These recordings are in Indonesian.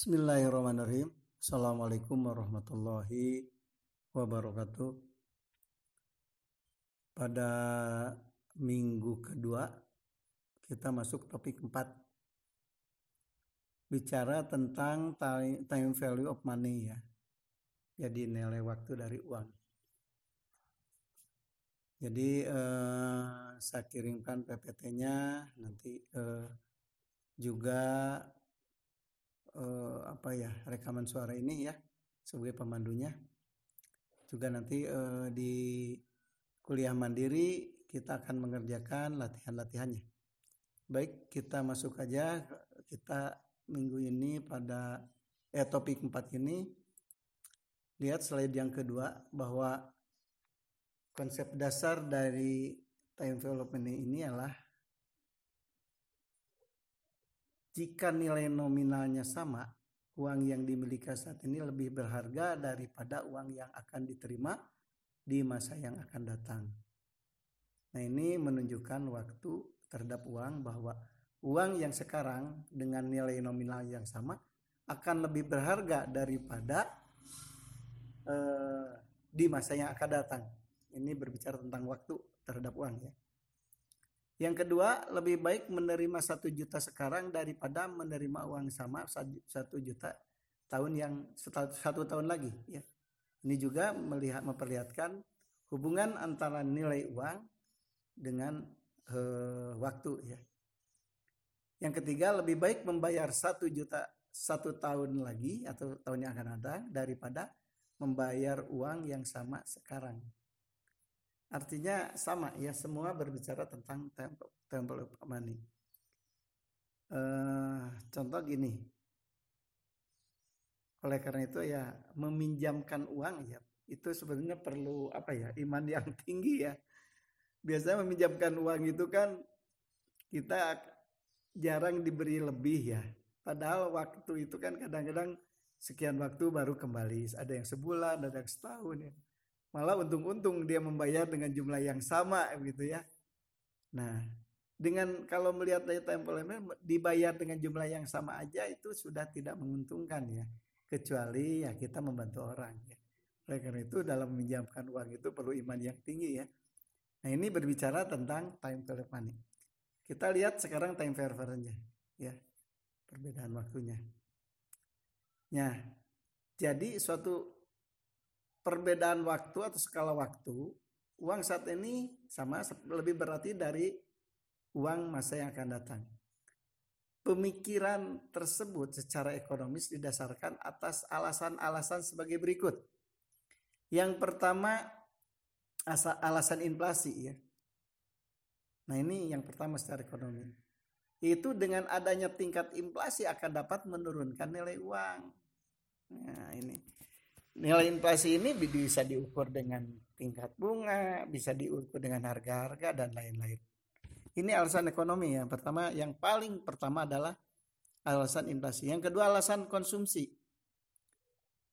Bismillahirrahmanirrahim. Assalamualaikum warahmatullahi wabarakatuh. Pada minggu kedua kita masuk topik 4. Bicara tentang time value of money ya. Jadi nilai waktu dari uang. Jadi eh, saya kirimkan PPT-nya nanti eh, juga eh, apa ya rekaman suara ini ya sebagai pemandunya. Juga nanti eh, di kuliah mandiri kita akan mengerjakan latihan-latihannya. Baik kita masuk aja. Kita minggu ini pada eh topik 4 ini. Lihat slide yang kedua bahwa konsep dasar dari time development ini adalah jika nilai nominalnya sama, uang yang dimiliki saat ini lebih berharga daripada uang yang akan diterima di masa yang akan datang. Nah, ini menunjukkan waktu terhadap uang bahwa uang yang sekarang dengan nilai nominal yang sama akan lebih berharga daripada eh, di masa yang akan datang. Ini berbicara tentang waktu terhadap uang ya. Yang kedua, lebih baik menerima satu juta sekarang daripada menerima uang sama satu juta tahun yang satu tahun lagi. Ya. Ini juga melihat memperlihatkan hubungan antara nilai uang dengan uh, waktu. Ya. Yang ketiga, lebih baik membayar satu juta satu tahun lagi atau tahun yang akan datang daripada membayar uang yang sama sekarang. Artinya sama ya semua berbicara tentang temple, temple of money. Uh, contoh gini, oleh karena itu ya meminjamkan uang ya itu sebenarnya perlu apa ya iman yang tinggi ya. Biasanya meminjamkan uang itu kan kita jarang diberi lebih ya. Padahal waktu itu kan kadang-kadang sekian waktu baru kembali. Ada yang sebulan, ada yang setahun ya malah untung-untung dia membayar dengan jumlah yang sama gitu ya. Nah, dengan kalau melihat data employment dibayar dengan jumlah yang sama aja itu sudah tidak menguntungkan ya. Kecuali ya kita membantu orang ya. Oleh karena itu dalam meminjamkan uang itu perlu iman yang tinggi ya. Nah, ini berbicara tentang time value money. Kita lihat sekarang time value-nya ya. Perbedaan waktunya. Nah, jadi suatu perbedaan waktu atau skala waktu, uang saat ini sama lebih berarti dari uang masa yang akan datang. Pemikiran tersebut secara ekonomis didasarkan atas alasan-alasan sebagai berikut. Yang pertama alasan inflasi ya. Nah ini yang pertama secara ekonomi. Itu dengan adanya tingkat inflasi akan dapat menurunkan nilai uang. Nah ini nilai inflasi ini bisa diukur dengan tingkat bunga, bisa diukur dengan harga-harga dan lain-lain. Ini alasan ekonomi yang pertama, yang paling pertama adalah alasan inflasi. Yang kedua alasan konsumsi.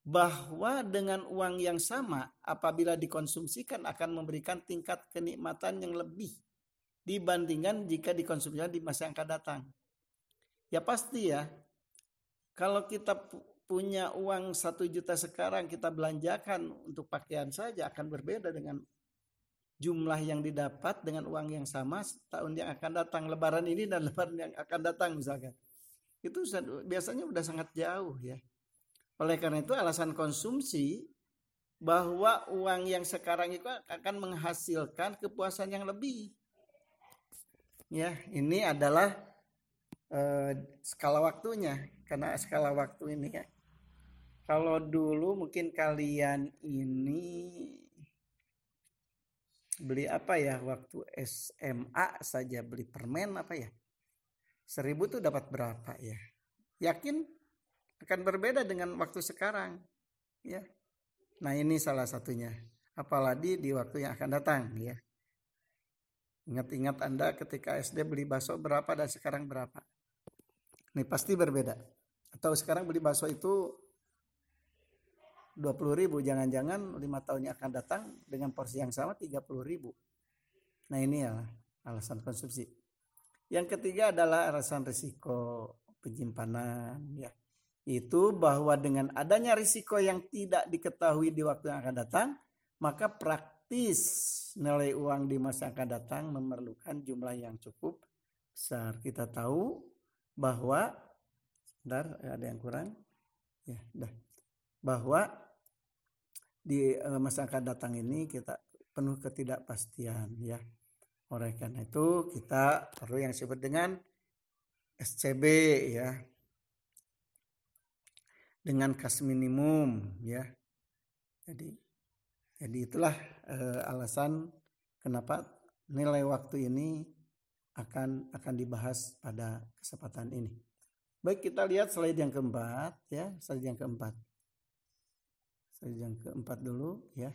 Bahwa dengan uang yang sama apabila dikonsumsikan akan memberikan tingkat kenikmatan yang lebih dibandingkan jika dikonsumsikan di masa yang akan datang. Ya pasti ya. Kalau kita punya uang satu juta sekarang kita belanjakan untuk pakaian saja akan berbeda dengan jumlah yang didapat dengan uang yang sama tahun yang akan datang lebaran ini dan lebaran yang akan datang misalkan. Itu biasanya sudah sangat jauh ya. Oleh karena itu alasan konsumsi bahwa uang yang sekarang itu akan menghasilkan kepuasan yang lebih. Ya ini adalah eh, skala waktunya. Karena skala waktu ini ya kalau dulu mungkin kalian ini beli apa ya waktu SMA saja beli permen apa ya? Seribu tuh dapat berapa ya? Yakin akan berbeda dengan waktu sekarang ya. Nah ini salah satunya. Apalagi di waktu yang akan datang ya. Ingat-ingat Anda ketika SD beli bakso berapa dan sekarang berapa? Ini pasti berbeda. Atau sekarang beli bakso itu 20 ribu jangan-jangan lima tahun yang akan datang dengan porsi yang sama 30 ribu nah ini ya alasan konsumsi yang ketiga adalah alasan risiko penyimpanan ya itu bahwa dengan adanya risiko yang tidak diketahui di waktu yang akan datang, maka praktis nilai uang di masa akan datang memerlukan jumlah yang cukup besar. Kita tahu bahwa sebentar ada yang kurang. Ya, dah. Bahwa di eh, masa akan datang ini kita penuh ketidakpastian ya. Oleh karena itu kita perlu yang disebut dengan SCB ya dengan kas minimum ya. Jadi jadi itulah eh, alasan kenapa nilai waktu ini akan akan dibahas pada kesempatan ini. Baik kita lihat slide yang keempat ya, slide yang keempat. Yang keempat dulu ya.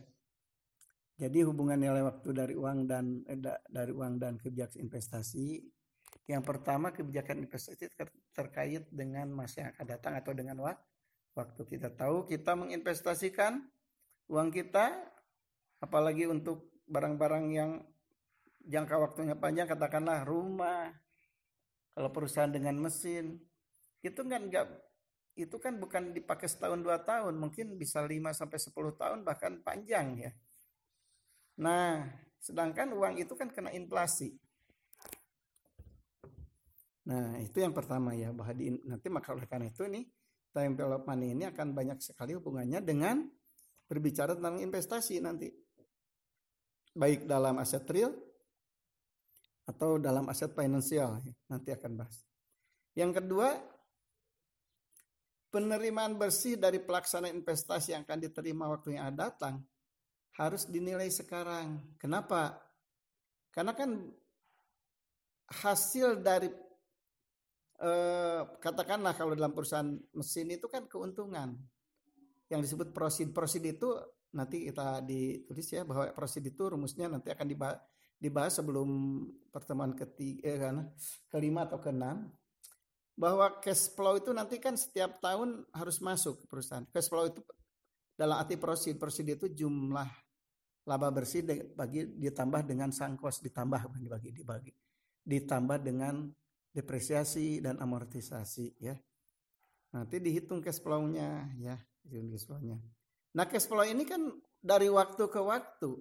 Jadi hubungan nilai waktu dari uang dan eh, dari uang dan kebijakan investasi. Yang pertama kebijakan investasi ter terkait dengan masa yang akan datang atau dengan waktu kita tahu kita menginvestasikan uang kita, apalagi untuk barang-barang yang jangka waktunya panjang, katakanlah rumah, kalau perusahaan dengan mesin, itu kan enggak itu kan bukan dipakai setahun dua tahun, mungkin bisa 5 sampai 10 tahun bahkan panjang ya. Nah, sedangkan uang itu kan kena inflasi. Nah, itu yang pertama ya, bahwa di, nanti maka oleh karena itu nih time development ini akan banyak sekali hubungannya dengan berbicara tentang investasi nanti. Baik dalam aset real atau dalam aset finansial nanti akan bahas. Yang kedua, penerimaan bersih dari pelaksanaan investasi yang akan diterima waktu yang akan datang harus dinilai sekarang. Kenapa? Karena kan hasil dari eh, katakanlah kalau dalam perusahaan mesin itu kan keuntungan yang disebut prosid prosid itu nanti kita ditulis ya bahwa prosid itu rumusnya nanti akan dibahas, dibahas sebelum pertemuan ketiga eh, kan, kelima atau keenam bahwa cash flow itu nanti kan setiap tahun harus masuk ke perusahaan cash flow itu dalam arti prosid prosid itu jumlah laba bersih bagi ditambah dengan sangkos ditambah dibagi dibagi ditambah dengan depresiasi dan amortisasi ya. Nanti dihitung cash flow-nya ya, cash flow-nya. Nah, cash flow ini kan dari waktu ke waktu.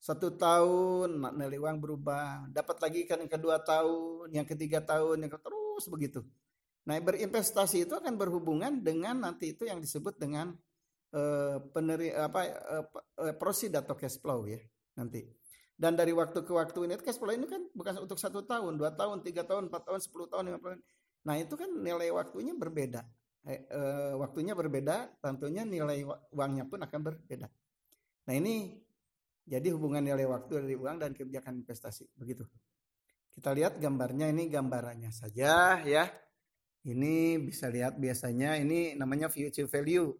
Satu tahun nilai uang berubah, dapat lagi kan yang kedua tahun, yang ketiga tahun, yang terus begitu. Nah, berinvestasi itu akan berhubungan dengan nanti itu yang disebut dengan uh, peneri apa uh, proceed atau cash flow ya nanti. Dan dari waktu ke waktu ini cash flow ini kan bukan untuk satu tahun, dua tahun, tiga tahun, empat tahun, sepuluh tahun, lima tahun. Nah itu kan nilai waktunya berbeda. Eh, eh, waktunya berbeda, tentunya nilai uangnya pun akan berbeda. Nah ini jadi hubungan nilai waktu dari uang dan kebijakan investasi. Begitu. Kita lihat gambarnya ini gambarannya saja ya. Ini bisa lihat biasanya ini namanya future value.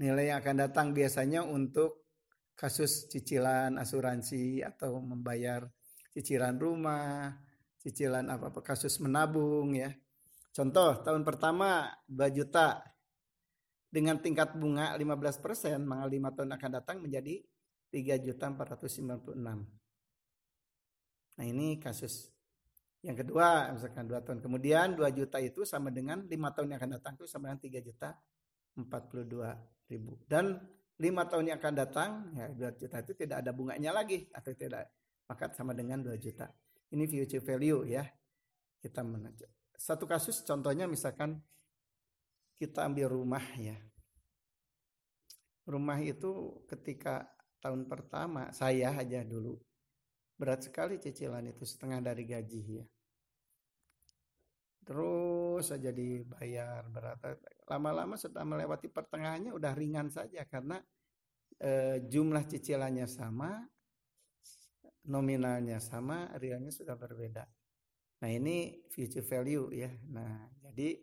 Nilai yang akan datang biasanya untuk kasus cicilan asuransi atau membayar cicilan rumah, cicilan apa, apa kasus menabung ya. Contoh tahun pertama 2 juta dengan tingkat bunga 15 persen, maka lima tahun akan datang menjadi 3 juta 496. Nah ini kasus. Yang kedua, misalkan dua tahun kemudian 2 juta itu sama dengan lima tahun yang akan datang itu sama dengan 3 juta 42 ribu. Dan lima tahun yang akan datang ya 2 juta itu tidak ada bunganya lagi atau tidak maka sama dengan 2 juta. Ini future value ya. Kita menajak satu kasus contohnya misalkan kita ambil rumah ya. Rumah itu ketika tahun pertama saya aja dulu berat sekali cicilan itu setengah dari gaji ya. Terus saja dibayar berat. Lama-lama setelah melewati pertengahannya udah ringan saja karena e, jumlah cicilannya sama nominalnya sama realnya sudah berbeda. Nah ini future value ya. Nah jadi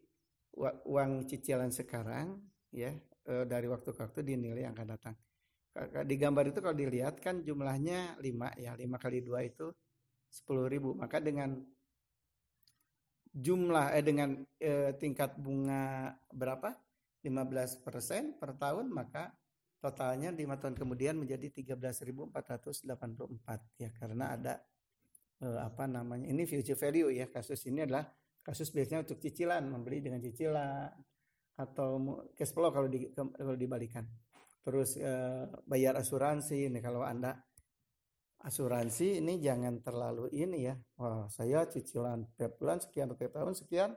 uang cicilan sekarang ya e, dari waktu ke waktu dinilai yang akan datang di gambar itu kalau dilihat kan jumlahnya 5 ya 5 kali 2 itu 10 ribu. Maka dengan jumlah eh dengan eh, tingkat bunga berapa? 15% per tahun maka totalnya lima tahun kemudian menjadi 13.484 ya karena ada eh, apa namanya ini future value ya kasus ini adalah kasus biasanya untuk cicilan membeli dengan cicilan atau cash flow kalau di kalau dibalikan. Terus eh, bayar asuransi ini kalau Anda asuransi ini jangan terlalu ini ya. Wah, saya cicilan tiap bulan sekian tiap tahun sekian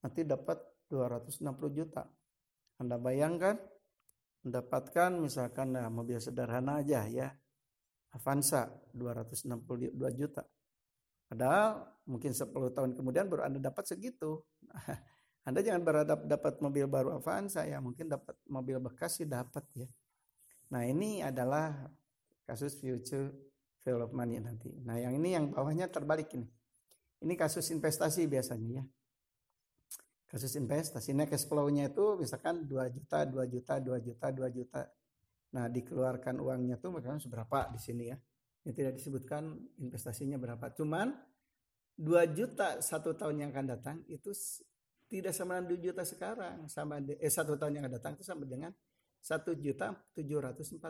nanti dapat 260 juta. Anda bayangkan mendapatkan misalkan nah, mobil sederhana aja ya. Avanza 262 juta. Padahal mungkin 10 tahun kemudian baru Anda dapat segitu. Anda jangan berharap dapat mobil baru Avanza ya, mungkin dapat mobil bekas sih dapat ya. Nah, ini adalah kasus future value of money nanti. Nah, yang ini yang bawahnya terbalik ini. Ini kasus investasi biasanya ya. Kasus investasi. Nah, cash flow-nya itu misalkan 2 juta, 2 juta, 2 juta, 2 juta. Nah, dikeluarkan uangnya tuh misalkan seberapa di sini ya. Ini tidak disebutkan investasinya berapa. Cuman 2 juta satu tahun yang akan datang itu tidak sama dengan 2 juta sekarang. Sama eh satu tahun yang akan datang itu sama dengan 1 juta 740.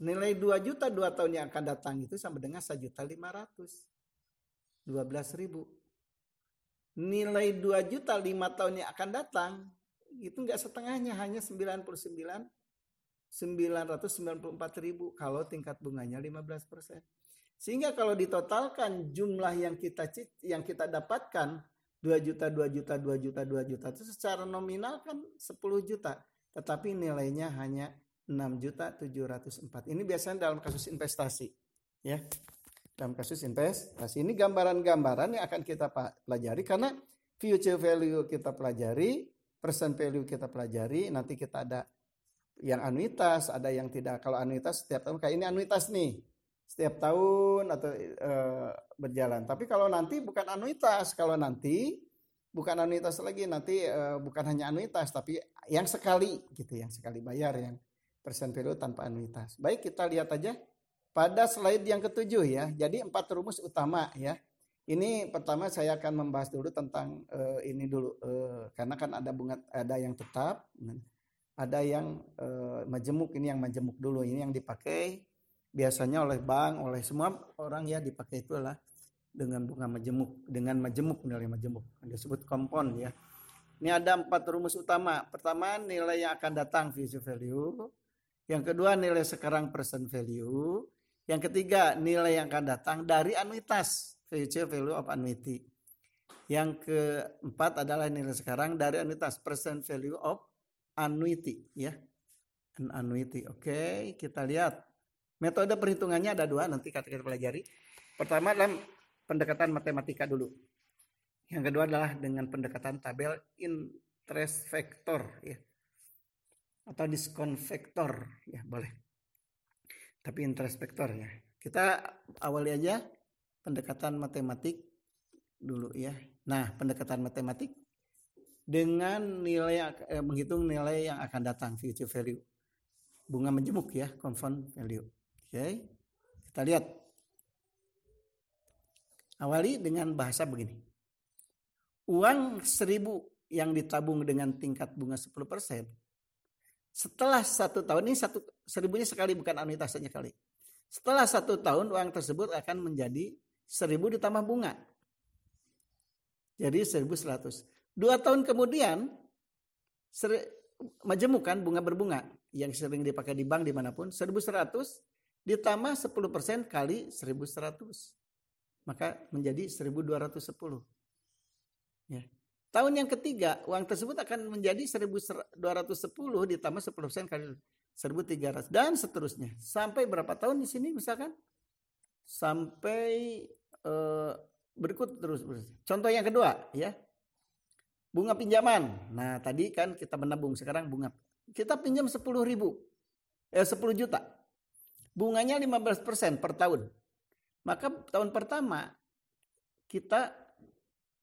Nilai 2 juta 2 tahun yang akan datang itu sama dengan 1 juta 500. 12 ribu. Nilai 2 juta 5 tahun yang akan datang itu enggak setengahnya hanya 99 994 ribu kalau tingkat bunganya 15 persen. Sehingga kalau ditotalkan jumlah yang kita yang kita dapatkan 2 juta, 2 juta, 2 juta, 2 juta itu secara nominal kan 10 juta. Tetapi nilainya hanya 6 juta 704. Ini biasanya dalam kasus investasi. Ya. Dalam kasus investasi. Ini gambaran-gambaran yang akan kita pelajari karena future value kita pelajari, present value kita pelajari, nanti kita ada yang anuitas, ada yang tidak. Kalau anuitas setiap tahun kayak ini anuitas nih, setiap tahun atau e, berjalan. Tapi kalau nanti bukan anuitas, kalau nanti bukan anuitas lagi, nanti e, bukan hanya anuitas, tapi yang sekali gitu, yang sekali bayar, yang persen value tanpa anuitas. Baik kita lihat aja pada slide yang ketujuh ya. Jadi empat rumus utama ya. Ini pertama saya akan membahas dulu tentang uh, ini dulu uh, karena kan ada bunga ada yang tetap ada yang uh, majemuk ini yang majemuk dulu ini yang dipakai biasanya oleh bank oleh semua orang ya dipakai itu adalah dengan bunga majemuk dengan majemuk nilai majemuk disebut kompon ya ini ada empat rumus utama pertama nilai yang akan datang future value yang kedua nilai sekarang present value yang ketiga nilai yang akan datang dari anuitas future value of annuity yang keempat adalah nilai sekarang dari anuitas present value of annuity ya. An annuity. Oke, kita lihat. Metode perhitungannya ada dua nanti kita pelajari. Pertama dalam pendekatan matematika dulu. Yang kedua adalah dengan pendekatan tabel interest factor ya. Atau diskon factor ya, boleh. Tapi interest factor ya. Kita awali aja pendekatan matematik dulu ya. Nah, pendekatan matematik dengan nilai eh, menghitung nilai yang akan datang future value. Bunga menjemuk ya, compound value. Oke. Okay. Kita lihat. Awali dengan bahasa begini. Uang seribu yang ditabung dengan tingkat bunga 10%, setelah satu tahun ini satu seribunya sekali bukan anuitas saja kali. Setelah satu tahun uang tersebut akan menjadi seribu ditambah bunga. Jadi 1100. Dua tahun kemudian majemuk kan bunga berbunga yang sering dipakai di bank di mana pun 1100 ditambah 10% kali 1100 maka menjadi 1210 ya. Tahun yang ketiga uang tersebut akan menjadi 1210 ditambah 10% kali 1300 dan seterusnya. Sampai berapa tahun di sini misalkan? Sampai eh, berikut terus contoh yang kedua ya. Bunga pinjaman. Nah tadi kan kita menabung, sekarang bunga. Kita pinjam 10 ribu, eh 10 juta. Bunganya 15 persen per tahun. Maka tahun pertama kita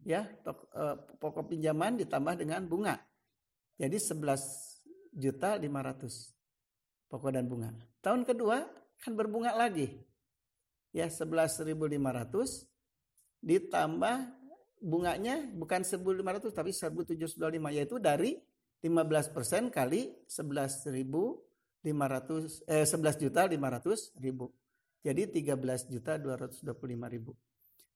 ya eh, pokok pinjaman ditambah dengan bunga. Jadi 11 juta 500 pokok dan bunga. Tahun kedua kan berbunga lagi. Ya 11.500 ditambah bunganya bukan 1.500 tapi 1.725 yaitu dari 15% kali 11.500 eh 11 juta 500 ribu. Jadi 13 juta 225 ribu.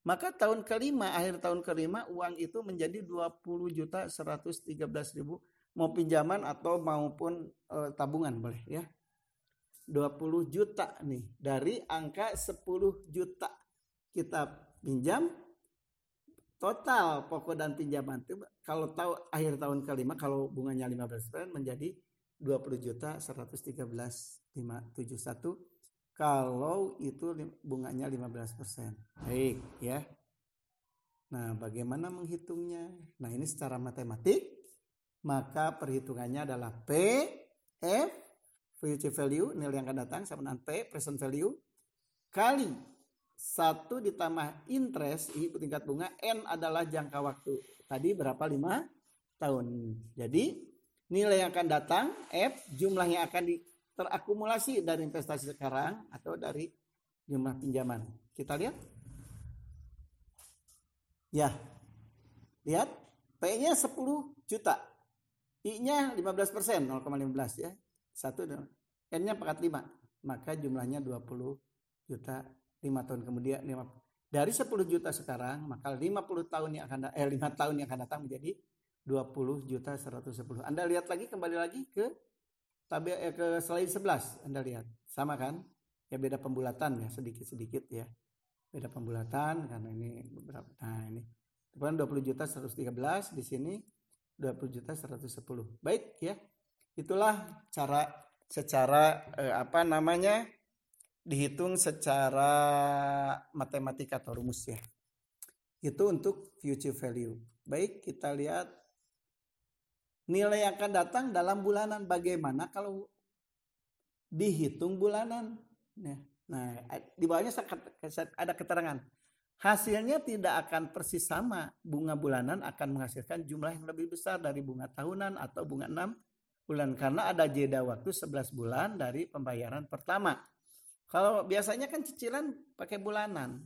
Maka tahun kelima, akhir tahun kelima uang itu menjadi 20 juta 113 ribu mau pinjaman atau maupun e, tabungan boleh ya. 20 juta nih dari angka 10 juta kita pinjam total pokok dan pinjaman itu kalau tahu akhir tahun kelima kalau bunganya 15% menjadi 20 juta 113 571 kalau itu bunganya 15%. Baik ya. Nah, bagaimana menghitungnya? Nah, ini secara matematik maka perhitungannya adalah P F future value nilai yang akan datang sama dengan P present value kali satu ditambah interest I tingkat bunga N adalah jangka waktu tadi berapa lima tahun jadi nilai yang akan datang F jumlah yang akan di, terakumulasi dari investasi sekarang atau dari jumlah pinjaman. Kita lihat. Ya. Lihat. P-nya 10 juta. I-nya 15 persen 0,15 ya. Satu N-nya 45 maka jumlahnya 20 juta lima tahun kemudian lima, dari 10 juta sekarang maka 50 tahun yang akan eh 5 tahun yang akan datang menjadi 20 juta 110. Anda lihat lagi kembali lagi ke tabel eh, ke slide 11 Anda lihat. Sama kan? Ya beda pembulatan ya sedikit-sedikit ya. Beda pembulatan karena ini beberapa. Nah, ini. Kemudian 20 juta 113 di sini 20 juta 110. Baik ya. Itulah cara secara eh, apa namanya? dihitung secara matematika atau rumus ya. Itu untuk future value. Baik, kita lihat nilai yang akan datang dalam bulanan. Bagaimana kalau dihitung bulanan? Ya. Nah, di bawahnya ada keterangan. Hasilnya tidak akan persis sama. Bunga bulanan akan menghasilkan jumlah yang lebih besar dari bunga tahunan atau bunga 6 bulan. Karena ada jeda waktu 11 bulan dari pembayaran pertama. Kalau biasanya kan cicilan pakai bulanan.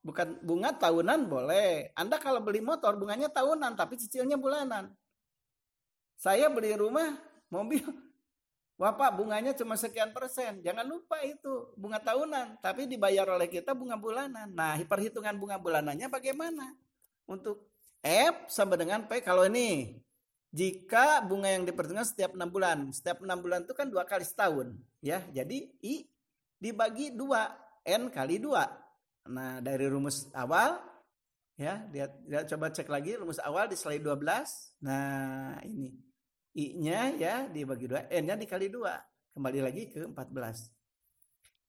Bukan bunga tahunan boleh. Anda kalau beli motor bunganya tahunan tapi cicilnya bulanan. Saya beli rumah, mobil, Bapak bunganya cuma sekian persen. Jangan lupa itu bunga tahunan, tapi dibayar oleh kita bunga bulanan. Nah, perhitungan bunga bulanannya bagaimana? Untuk F sama dengan P kalau ini jika bunga yang diperhitungkan setiap enam bulan, setiap enam bulan itu kan dua kali setahun, ya. Jadi I dibagi dua n kali dua. Nah dari rumus awal ya lihat, lihat coba cek lagi rumus awal di slide 12. Nah ini i-nya ya dibagi dua, n-nya dikali dua kembali lagi ke 14.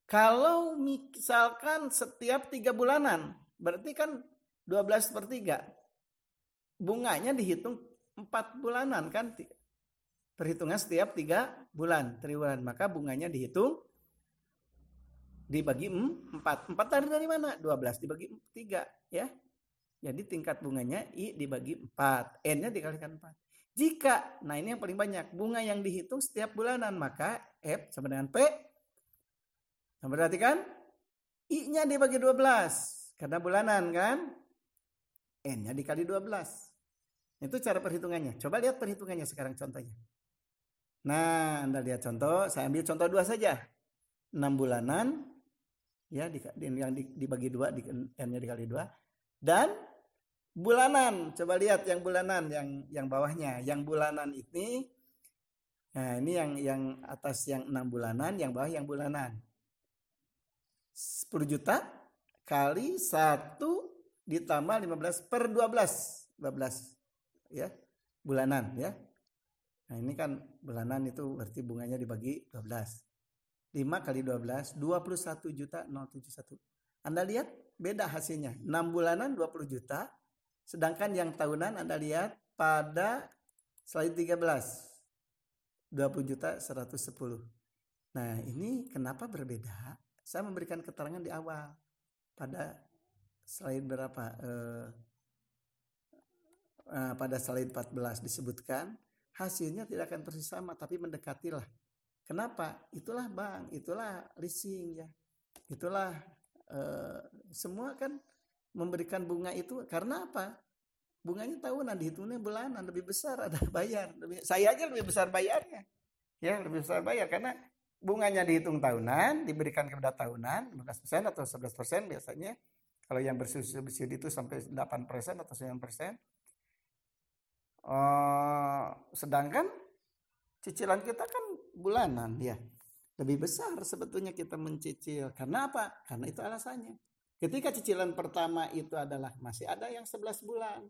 Kalau misalkan setiap tiga bulanan, berarti kan 12 per 3. Bunganya dihitung 4 bulanan kan. Perhitungan setiap tiga bulan, triwulan. Maka bunganya dihitung dibagi 4. 4 tadi dari mana? 12 dibagi 3 ya. Jadi tingkat bunganya I dibagi 4. N-nya dikalikan 4. Jika, nah ini yang paling banyak, bunga yang dihitung setiap bulanan, maka F sama dengan P. Nah, berarti kan I-nya dibagi 12. Karena bulanan kan. N-nya dikali 12. Itu cara perhitungannya. Coba lihat perhitungannya sekarang contohnya. Nah, Anda lihat contoh. Saya ambil contoh dua saja. 6 bulanan ya yang dibagi dua n-nya dikali dua dan bulanan coba lihat yang bulanan yang yang bawahnya yang bulanan ini nah ini yang yang atas yang enam bulanan yang bawah yang bulanan 10 juta kali satu ditambah 15 per 12 12 ya bulanan ya nah ini kan bulanan itu berarti bunganya dibagi 12 5 kali 12, 21 juta 071. Anda lihat beda hasilnya. 6 bulanan 20 juta. Sedangkan yang tahunan Anda lihat pada slide 13. 20 juta 110. Nah ini kenapa berbeda? Saya memberikan keterangan di awal. Pada slide berapa? Eh, eh, pada slide 14 disebutkan hasilnya tidak akan persis sama tapi mendekatilah Kenapa? Itulah bank, itulah leasing ya. Itulah eh, semua kan memberikan bunga itu karena apa? Bunganya tahunan, dihitungnya bulanan, lebih besar ada bayar. Lebih, saya aja lebih besar bayarnya. Ya, lebih besar bayar karena bunganya dihitung tahunan, diberikan kepada tahunan 15% atau 11% biasanya Kalau yang bersubsidi itu sampai 8% atau 9%. Uh, sedangkan cicilan kita kan bulanan ya. Lebih besar sebetulnya kita mencicil. Karena apa? Karena itu alasannya. Ketika cicilan pertama itu adalah masih ada yang 11 bulan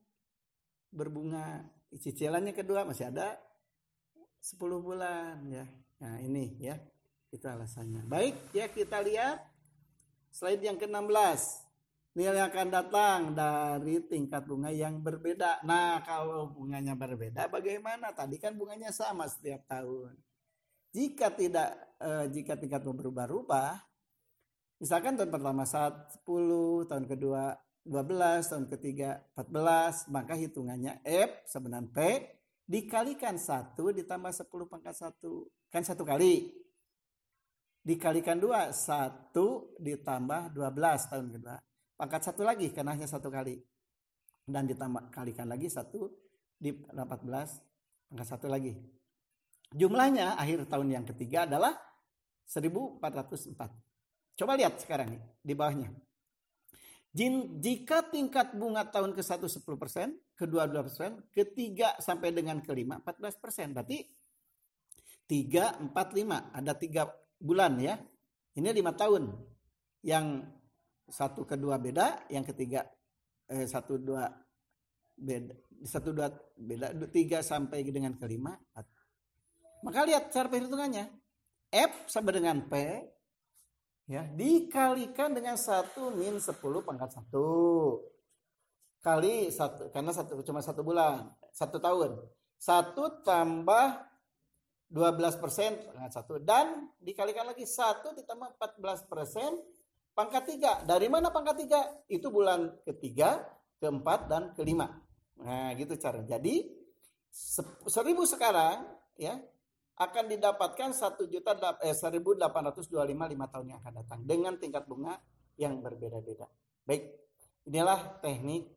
berbunga. Cicilannya kedua masih ada 10 bulan ya. Nah, ini ya. Itu alasannya. Baik, ya kita lihat slide yang ke-16 nilai akan datang dari tingkat bunga yang berbeda. Nah, kalau bunganya berbeda bagaimana? Tadi kan bunganya sama setiap tahun. Jika tidak eh, jika tingkat berubah-ubah, misalkan tahun pertama saat 10, tahun kedua 12, tahun ketiga 14, maka hitungannya F sebenarnya P dikalikan 1 ditambah 10 pangkat 1. Kan satu kali. Dikalikan 2, 1 ditambah 12 tahun kedua pangkat satu lagi karena hanya satu kali dan ditambah kalikan lagi satu di 14 pangkat satu lagi jumlahnya akhir tahun yang ketiga adalah 1404 coba lihat sekarang nih di bawahnya jika tingkat bunga tahun ke satu 10 persen, kedua 2 persen, ketiga sampai dengan kelima 14 persen. Berarti 3, 4, 5. Ada tiga bulan ya. Ini lima tahun. Yang satu kedua beda, yang ketiga eh, satu dua beda, satu dua beda, tiga sampai dengan kelima. Maka lihat cara perhitungannya. F sama dengan P ya dikalikan dengan satu min sepuluh pangkat satu kali satu karena satu cuma satu bulan satu tahun satu tambah 12 persen pangkat satu dan dikalikan lagi satu ditambah 14 persen Pangkat tiga. Dari mana pangkat tiga? Itu bulan ketiga, keempat, dan kelima. Nah, gitu cara. Jadi, seribu sekarang, ya, akan didapatkan satu juta eh, seribu delapan ratus dua lima lima tahun yang akan datang dengan tingkat bunga yang berbeda-beda. Baik, inilah teknik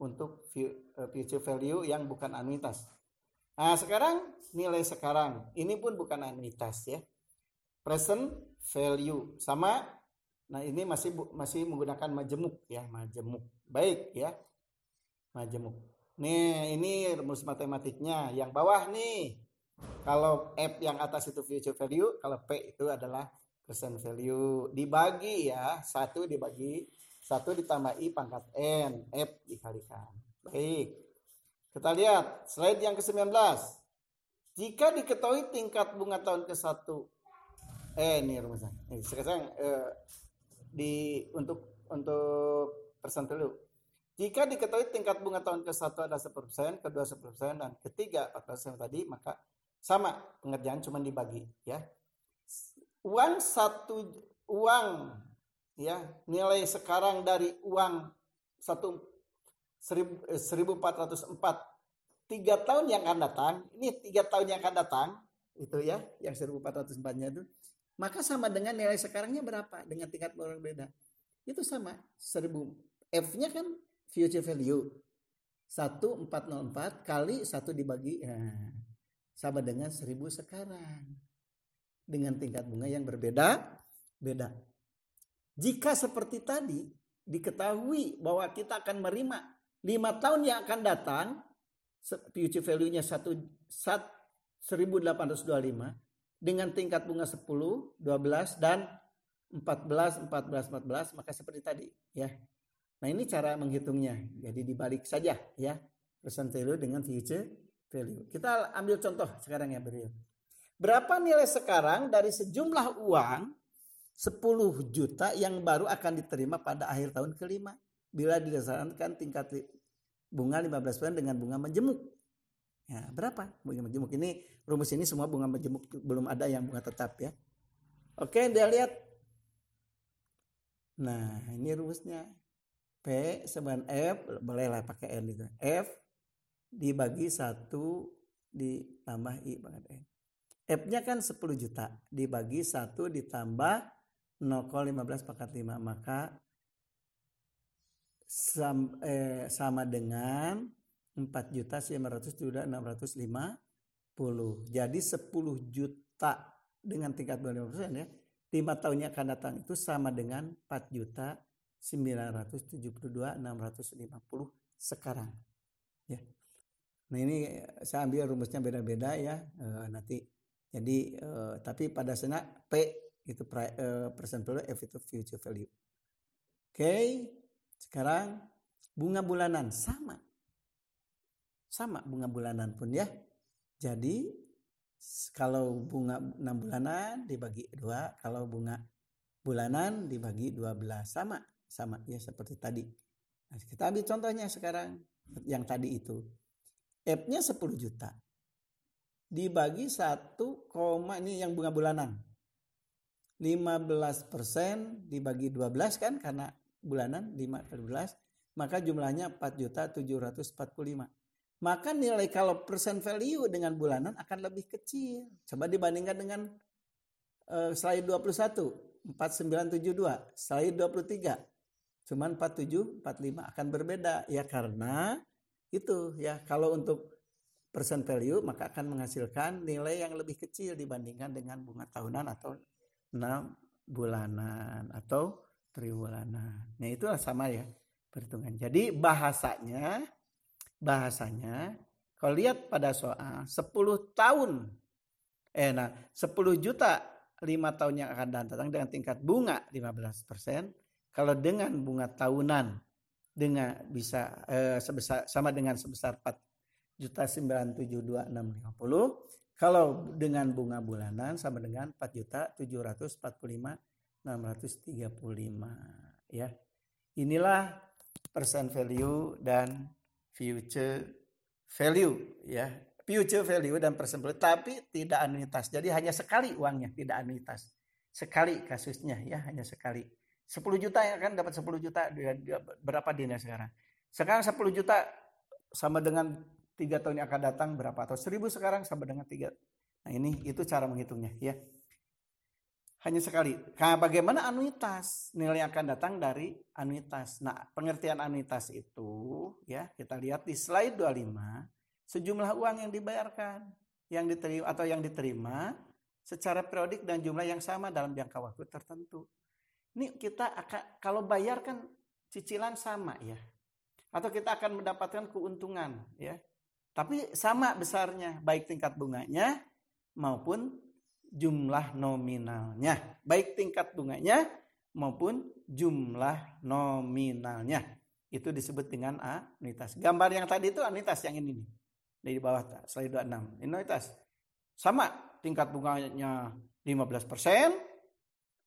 untuk eh, future value yang bukan anuitas. Nah, sekarang nilai sekarang ini pun bukan anuitas ya. Present value sama Nah, ini masih masih menggunakan majemuk ya, majemuk. Baik ya. Majemuk. Nih, ini rumus matematiknya. Yang bawah nih. Kalau F yang atas itu future value, kalau P itu adalah present value. Dibagi ya, satu dibagi satu ditambah I pangkat N, F dikalikan. Baik. Kita lihat slide yang ke-19. Jika diketahui tingkat bunga tahun ke-1 eh ini rumusnya. Ini sekarang eh, di untuk untuk persen dulu. Jika diketahui tingkat bunga tahun ke-1 ada 10%, kedua 10%, dan ketiga 14% tadi, maka sama pengerjaan cuma dibagi ya. Uang satu uang ya nilai sekarang dari uang satu 1404 tiga tahun yang akan datang ini tiga tahun yang akan datang itu ya yang 1404 nya itu maka sama dengan nilai sekarangnya berapa dengan tingkat berbeda. Itu sama 1000 F-nya kan future value. 1404 kali 1 dibagi ya, sama dengan 1000 sekarang. Dengan tingkat bunga yang berbeda beda. Jika seperti tadi diketahui bahwa kita akan menerima 5 tahun yang akan datang future value-nya 1 1825 dengan tingkat bunga 10, 12 dan 14, 14, 14 maka seperti tadi ya. Nah, ini cara menghitungnya. Jadi dibalik saja ya. Present value dengan future value. Kita ambil contoh sekarang ya Bro. Berapa nilai sekarang dari sejumlah uang 10 juta yang baru akan diterima pada akhir tahun kelima bila didasarkan tingkat bunga 15% dengan bunga menjemuk. Ya, berapa bunga majemuk ini? Rumus ini semua bunga majemuk belum ada yang bunga tetap ya. Oke, dia lihat. Nah, ini rumusnya. P sama F, bolehlah pakai N itu. F dibagi 1 ditambah I banget N. F-nya kan 10 juta. Dibagi 1 ditambah 0,15 pangkat 5. Maka sam, eh, sama dengan 4 juta 900 sudah 650. Jadi 10 juta dengan tingkat 25 persen ya. 5 tahunnya akan datang itu sama dengan 4 juta 972 650 sekarang. Ya. Nah ini saya ambil rumusnya beda-beda ya e, nanti. Jadi e, tapi pada sana P itu e, percent value, F itu future value. Oke, okay. sekarang bunga bulanan sama. Sama bunga bulanan pun ya. Jadi kalau bunga 6 bulanan dibagi dua, kalau bunga bulanan dibagi 12 sama sama ya seperti tadi. Nah, kita ambil contohnya sekarang yang tadi itu. F-nya 10 juta. Dibagi 1, ini yang bunga bulanan. 15 persen dibagi 12 kan karena bulanan 5 kali 12 maka jumlahnya 4 juta 745 maka nilai kalau persen value dengan bulanan akan lebih kecil coba dibandingkan dengan uh, slide 21 4972 slide 23 cuman 47 45 akan berbeda ya karena itu ya kalau untuk persen value maka akan menghasilkan nilai yang lebih kecil dibandingkan dengan bunga tahunan atau enam bulanan atau triwulanan. Nah itulah sama ya perhitungan. Jadi bahasanya bahasanya kalau lihat pada soal 10 tahun eh nah 10 juta 5 tahun yang akan datang dengan tingkat bunga 15 persen. Kalau dengan bunga tahunan dengan bisa eh, sebesar sama dengan sebesar 4 juta 972 650 kalau dengan bunga bulanan sama dengan 4 juta 745 635 ya. Inilah percent value dan future value ya. Future value dan percent value tapi tidak anuitas jadi hanya sekali uangnya tidak anuitas sekali kasusnya ya hanya sekali 10 juta ya kan dapat 10 juta berapa dia sekarang? Sekarang 10 juta sama dengan tiga tahun yang akan datang berapa atau 1000 sekarang sama dengan tiga. Nah ini itu cara menghitungnya ya. Hanya sekali. Nah, bagaimana anuitas? Nilai yang akan datang dari anuitas. Nah, pengertian anuitas itu ya kita lihat di slide 25 sejumlah uang yang dibayarkan yang diterima atau yang diterima secara periodik dan jumlah yang sama dalam jangka waktu tertentu. Ini kita akan kalau bayar kan cicilan sama ya. Atau kita akan mendapatkan keuntungan ya. Tapi sama besarnya baik tingkat bunganya maupun jumlah nominalnya. Baik tingkat bunganya maupun jumlah nominalnya. Itu disebut dengan anuitas. Gambar yang tadi itu anuitas yang ini nih. Di bawah slide 26. Ini anuitas. Sama tingkat bunganya 15 persen,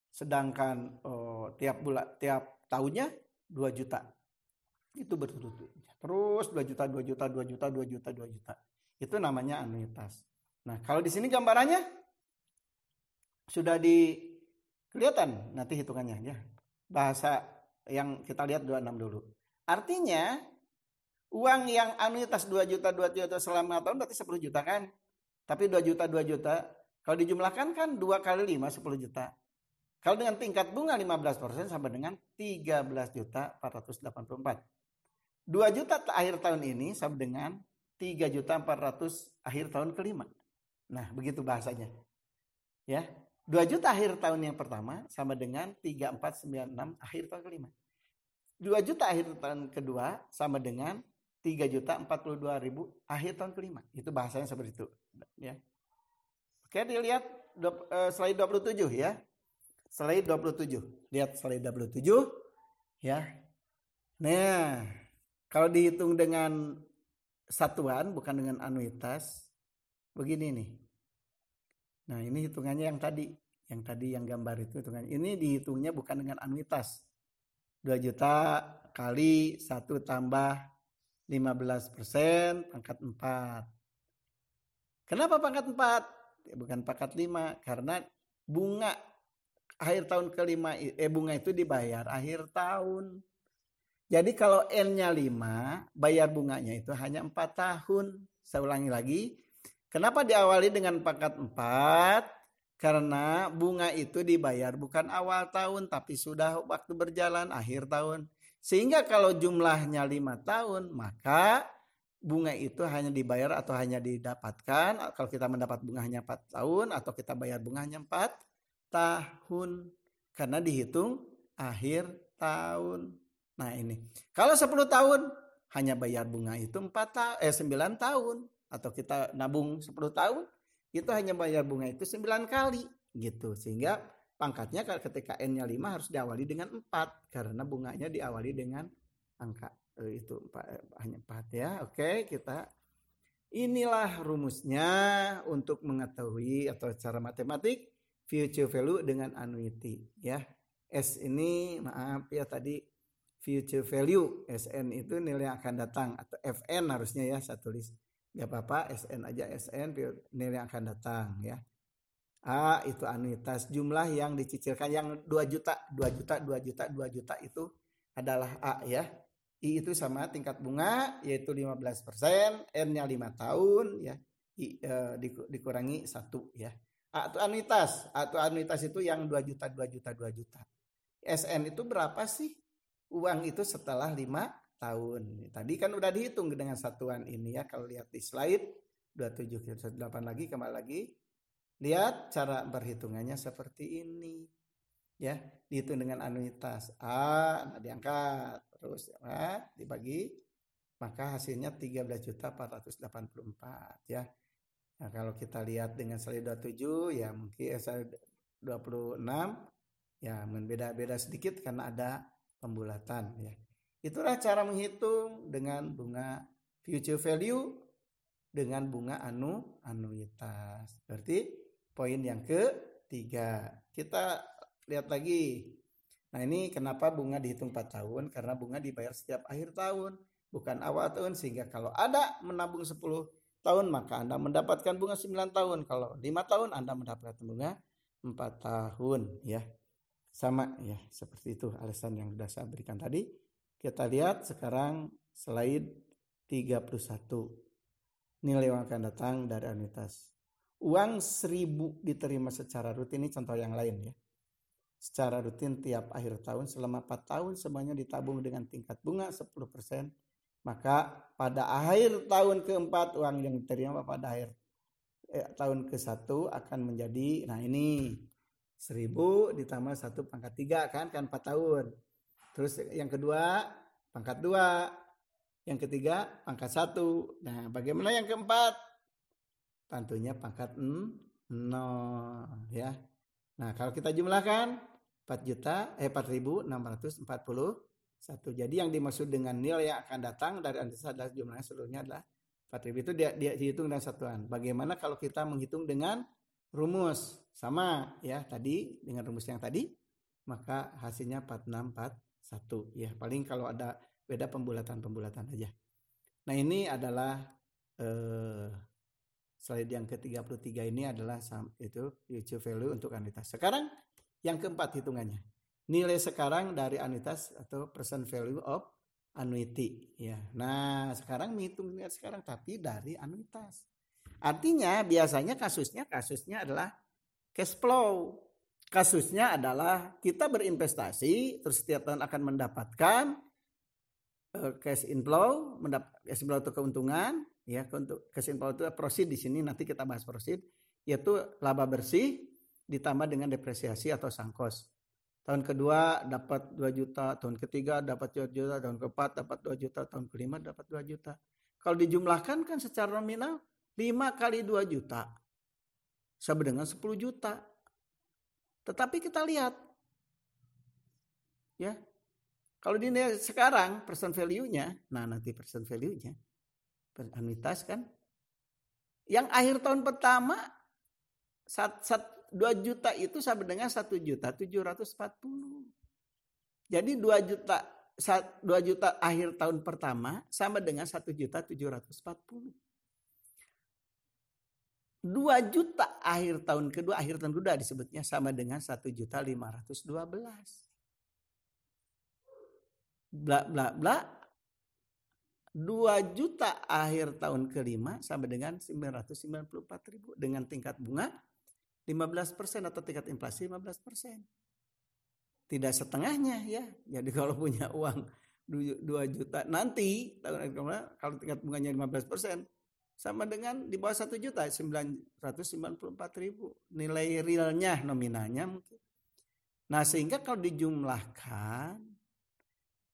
sedangkan oh, tiap bulan tiap tahunnya 2 juta. Itu berturut-turut terus 2 juta 2 juta 2 juta 2 juta 2 juta. Itu namanya anuitas. Nah kalau di sini gambarannya sudah di kelihatan nanti hitungannya ya. Bahasa yang kita lihat 26 dulu. Artinya uang yang anuitas 2 juta 2 juta selama tahun berarti 10 juta kan? Tapi 2 juta 2 juta kalau dijumlahkan kan 2 kali 5 10 juta kalau dengan tingkat bunga 15% sama dengan 13 juta 484. 2 juta akhir tahun ini sama dengan 3 juta 400 akhir tahun kelima. Nah, begitu bahasanya. Ya. 2 juta akhir tahun yang pertama sama dengan 3496 akhir tahun kelima. 2 juta akhir tahun kedua sama dengan 3 juta 42 ribu akhir tahun kelima. Itu bahasanya seperti itu. Ya. Oke, dilihat eh, slide 27 ya slide 27. Lihat slide 27 ya. Nah, kalau dihitung dengan satuan bukan dengan anuitas begini nih. Nah, ini hitungannya yang tadi, yang tadi yang gambar itu hitungan. Ini dihitungnya bukan dengan anuitas. 2 juta kali 1 tambah 15 persen pangkat 4. Kenapa pangkat 4? Bukan pangkat 5 karena bunga akhir tahun kelima eh bunga itu dibayar akhir tahun. Jadi kalau N-nya 5, bayar bunganya itu hanya 4 tahun. Saya ulangi lagi. Kenapa diawali dengan pangkat 4? Karena bunga itu dibayar bukan awal tahun tapi sudah waktu berjalan akhir tahun. Sehingga kalau jumlahnya 5 tahun, maka bunga itu hanya dibayar atau hanya didapatkan kalau kita mendapat bunga hanya 4 tahun atau kita bayar bunga hanya 4 tahun karena dihitung akhir tahun. Nah ini. Kalau 10 tahun hanya bayar bunga itu 4 ta eh 9 tahun. Atau kita nabung 10 tahun itu hanya bayar bunga itu 9 kali gitu. Sehingga pangkatnya ketika N-nya 5 harus diawali dengan 4 karena bunganya diawali dengan angka eh, itu 4, eh, hanya 4 ya. Oke, kita inilah rumusnya untuk mengetahui atau cara matematik future value dengan annuity ya. S ini maaf ya tadi future value SN itu nilai yang akan datang atau FN harusnya ya saya tulis. Nggak apa-apa SN aja SN nilai yang akan datang ya. A itu anuitas jumlah yang dicicilkan yang 2 juta 2 juta 2 juta 2 juta itu adalah A ya. I itu sama tingkat bunga yaitu 15% N-nya 5 tahun ya. I, e, dikurangi satu ya atau anuitas atau anuitas itu yang 2 juta 2 juta 2 juta. SN itu berapa sih? Uang itu setelah lima tahun. Tadi kan udah dihitung dengan satuan ini ya. Kalau lihat di slide 27 8 lagi kembali lagi. Lihat cara perhitungannya seperti ini. Ya dihitung dengan anuitas A nah diangkat. Terus ya, dibagi. Maka hasilnya 13 juta 484 ya Nah, kalau kita lihat dengan saldo 27 ya mungkin eh, saldo 26 ya membeda-beda sedikit karena ada pembulatan ya. Itulah cara menghitung dengan bunga future value dengan bunga anu anuitas. Berarti poin yang ketiga. Kita lihat lagi. Nah ini kenapa bunga dihitung 4 tahun? Karena bunga dibayar setiap akhir tahun. Bukan awal tahun. Sehingga kalau ada menabung 10 tahun maka Anda mendapatkan bunga 9 tahun. Kalau 5 tahun Anda mendapatkan bunga 4 tahun ya. Sama ya, seperti itu alasan yang sudah saya berikan tadi. Kita lihat sekarang slide 31. Nilai yang akan datang dari anuitas. Uang 1000 diterima secara rutin ini contoh yang lain ya. Secara rutin tiap akhir tahun selama 4 tahun semuanya ditabung dengan tingkat bunga 10% maka pada akhir tahun keempat uang yang diterima pada akhir eh, tahun ke satu akan menjadi nah ini seribu ditambah satu pangkat tiga kan kan empat tahun. Terus yang kedua pangkat dua. Yang ketiga pangkat satu. Nah bagaimana yang keempat? Tentunya pangkat nol ya. Nah kalau kita jumlahkan 4 juta eh 4640 satu. Jadi yang dimaksud dengan nilai yang akan datang dari analisis adalah jumlahnya seluruhnya adalah 4000 itu dia, dia dihitung dengan satuan. Bagaimana kalau kita menghitung dengan rumus sama ya tadi dengan rumus yang tadi maka hasilnya 4641 ya paling kalau ada beda pembulatan-pembulatan aja. Nah ini adalah eh, slide yang ke-33 ini adalah itu future value untuk anuitas. Sekarang yang keempat hitungannya nilai sekarang dari anuitas atau present value of annuity ya. Nah, sekarang menghitung nilai sekarang tapi dari anuitas. Artinya biasanya kasusnya kasusnya adalah cash flow. Kasusnya adalah kita berinvestasi terus setiap tahun akan mendapatkan uh, cash inflow, mendapat cash inflow itu keuntungan, ya untuk cash inflow itu proceed di sini nanti kita bahas proceed yaitu laba bersih ditambah dengan depresiasi atau sangkos tahun kedua dapat 2 juta, tahun ketiga dapat 2 juta, tahun keempat dapat 2 juta, tahun kelima dapat 2 juta. Kalau dijumlahkan kan secara nominal 5 kali 2 juta sama dengan 10 juta. Tetapi kita lihat ya. Kalau di sekarang persen value-nya, nah nanti persen value-nya anuitas kan yang akhir tahun pertama saat, saat 2 juta itu sama dengan 1 juta 740. Jadi 2 juta 2 juta akhir tahun pertama sama dengan 1 juta 740. 2 juta akhir tahun kedua, akhir tahun kedua disebutnya sama dengan 1 juta 512. Bla bla bla. 2 juta akhir tahun kelima sama dengan 994 ribu dengan tingkat bunga 15% atau tingkat inflasi 15%. Tidak setengahnya ya. Jadi kalau punya uang 2 juta nanti tahun kalau tingkat bunganya 15% sama dengan di bawah 1 juta 994 ribu nilai realnya nominalnya mungkin. Nah sehingga kalau dijumlahkan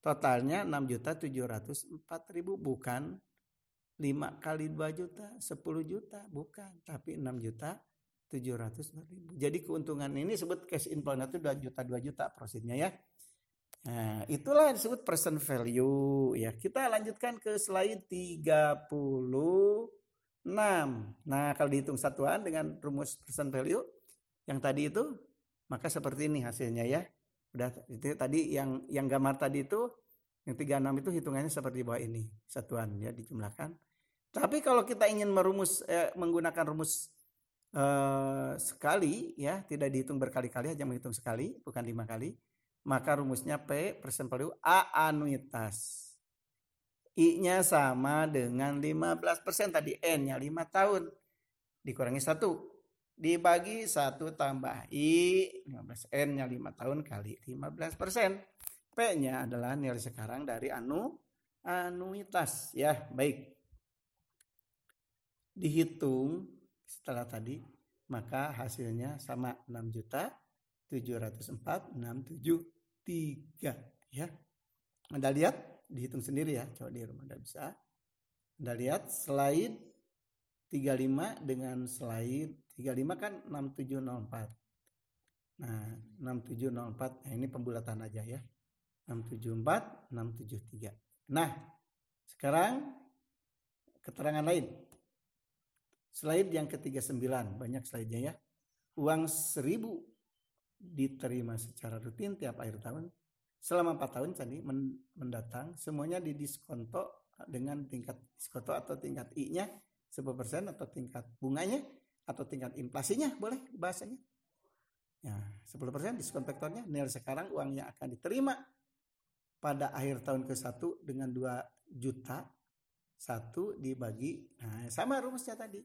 Totalnya 6 juta 704 ribu bukan 5 kali 2 juta 10 juta bukan tapi 6 juta 700 ribu. Jadi keuntungan ini sebut cash inflow itu 2 juta 2 juta prosesnya ya. Nah, itulah yang disebut present value ya. Kita lanjutkan ke slide 36. Nah, kalau dihitung satuan dengan rumus present value yang tadi itu maka seperti ini hasilnya ya. Udah itu tadi yang yang gambar tadi itu yang 36 itu hitungannya seperti bawah ini satuan ya dijumlahkan. Tapi kalau kita ingin merumus eh, menggunakan rumus eh, sekali ya tidak dihitung berkali-kali hanya menghitung sekali bukan lima kali maka rumusnya P persen value A anuitas. I-nya sama dengan 15% tadi N-nya 5 tahun dikurangi satu dibagi satu tambah I 15 N nya 5 tahun kali 15 persen P nya adalah nilai sekarang dari anu anuitas ya baik dihitung setelah tadi maka hasilnya sama 6 juta 704 673 ya Anda lihat dihitung sendiri ya coba di rumah Anda bisa Anda lihat slide 35 dengan slide 35 kan 6704. Nah, 6704. Nah, ini pembulatan aja ya. 674, 673. Nah, sekarang keterangan lain. Slide yang ke-39, banyak slide-nya ya. Uang 1000 diterima secara rutin tiap akhir tahun selama 4 tahun tadi mendatang semuanya didiskonto dengan tingkat diskonto atau tingkat I-nya 10% atau tingkat bunganya atau tingkat inflasinya boleh bahasanya. Ya, 10% diskon faktornya nilai sekarang uangnya akan diterima pada akhir tahun ke-1 dengan 2 juta satu dibagi nah sama rumusnya tadi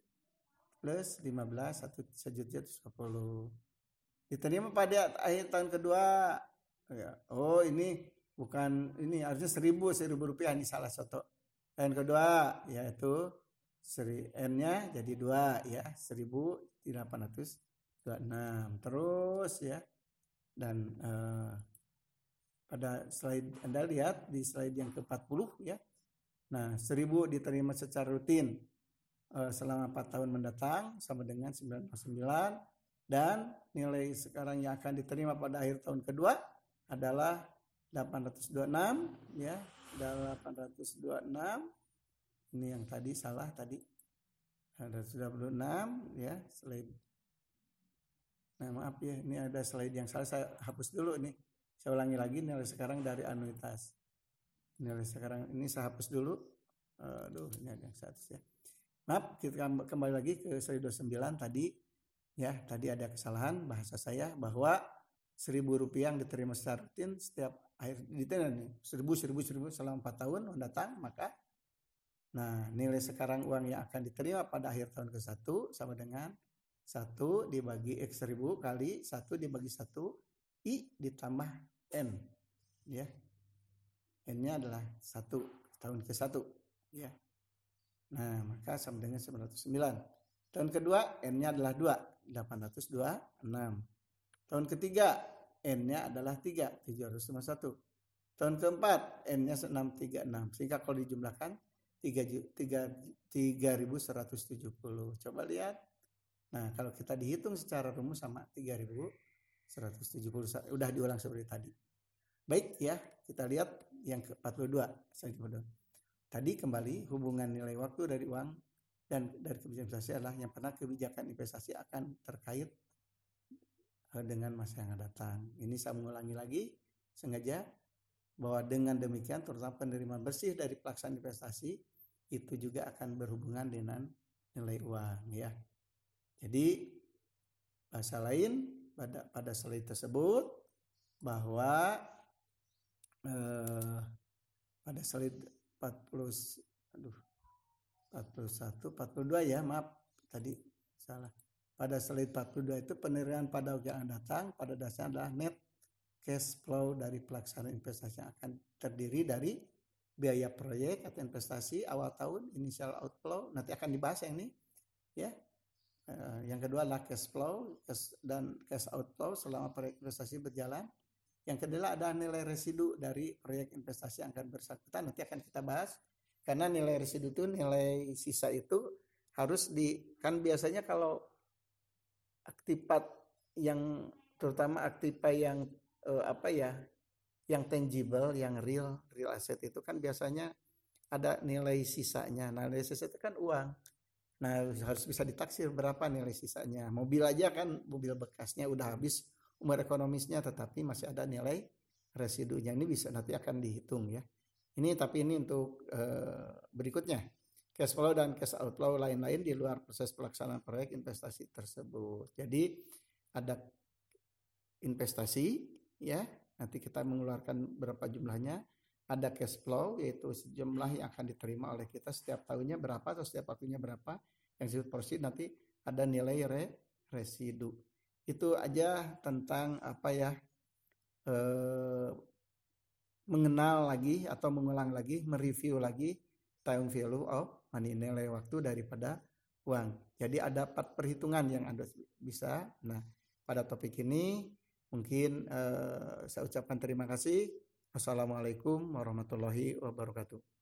plus 15 satu sejuta 10 diterima pada akhir tahun kedua ya, oh ini bukan ini harusnya seribu seribu rupiah ini salah satu. Tahun kedua yaitu seri n-nya jadi dua ya 1826 terus ya dan eh, pada slide Anda lihat di slide yang ke-40 ya. Nah 1000 diterima secara rutin selama 4 tahun mendatang sama dengan 99 dan nilai sekarang yang akan diterima pada akhir tahun kedua adalah 826 ya. 826 ini yang tadi salah tadi. ada 96 ya slide. Nah maaf ya ini ada slide yang salah. Saya hapus dulu ini. Saya ulangi lagi nilai sekarang dari anuitas. Nilai sekarang ini saya hapus dulu. Aduh ini ada yang satu ya maaf kita kembali lagi ke slide 29 tadi ya tadi ada kesalahan bahasa saya bahwa seribu rupiah yang diterima secara rutin setiap akhir diterima nih seribu seribu seribu selama empat tahun mendatang maka Nah, nilai sekarang uang yang akan diterima pada akhir tahun ke-1 sama dengan 1 dibagi X ribu kali 1 dibagi 1 I ditambah N. Ya. N-nya adalah 1 tahun ke-1. Ya. Nah, maka sama dengan 909. Tahun kedua N-nya adalah 2, 826. Tahun ketiga N-nya adalah 3, 751. Tahun keempat N-nya 636. Sehingga kalau dijumlahkan 3170. Coba lihat. Nah, kalau kita dihitung secara rumus sama 3170 udah diulang seperti tadi. Baik ya, kita lihat yang ke-42 Tadi kembali hubungan nilai waktu dari uang dan dari kebijakan investasi adalah yang pernah kebijakan investasi akan terkait eh, dengan masa yang akan datang. Ini saya mengulangi lagi sengaja bahwa dengan demikian terutama penerimaan bersih dari pelaksanaan investasi itu juga akan berhubungan dengan nilai uang ya. Jadi bahasa lain pada pada slide tersebut bahwa eh, pada slide 40 aduh 41 42 ya maaf tadi salah. Pada slide 42 itu penerimaan pada yang datang pada dasarnya adalah net cash flow dari pelaksanaan investasi yang akan terdiri dari biaya proyek atau investasi awal tahun initial outflow nanti akan dibahas yang ini ya uh, yang kedua adalah cash flow cash, dan cash outflow selama proyek investasi berjalan Yang kedua ada nilai residu dari proyek investasi yang akan bersangkutan. Nanti akan kita bahas. Karena nilai residu itu nilai sisa itu harus di kan biasanya kalau aktifat yang terutama aktiva yang eh, apa ya yang tangible, yang real, real asset itu kan biasanya ada nilai sisanya. Nah, nilai sisa itu kan uang. Nah, harus bisa ditaksir berapa nilai sisanya. Mobil aja kan mobil bekasnya udah habis umur ekonomisnya tetapi masih ada nilai residunya. Ini bisa nanti akan dihitung ya. Ini tapi ini untuk uh, berikutnya. Cash flow dan cash outflow lain-lain di luar proses pelaksanaan proyek investasi tersebut. Jadi ada investasi ya, nanti kita mengeluarkan berapa jumlahnya, ada cash flow yaitu sejumlah yang akan diterima oleh kita setiap tahunnya berapa atau setiap waktunya berapa yang disebut proceed nanti ada nilai re, residu itu aja tentang apa ya eh, mengenal lagi atau mengulang lagi mereview lagi time value of money nilai waktu daripada uang. Jadi ada empat perhitungan yang anda bisa. Nah pada topik ini mungkin eh, saya ucapkan terima kasih. Assalamualaikum warahmatullahi wabarakatuh.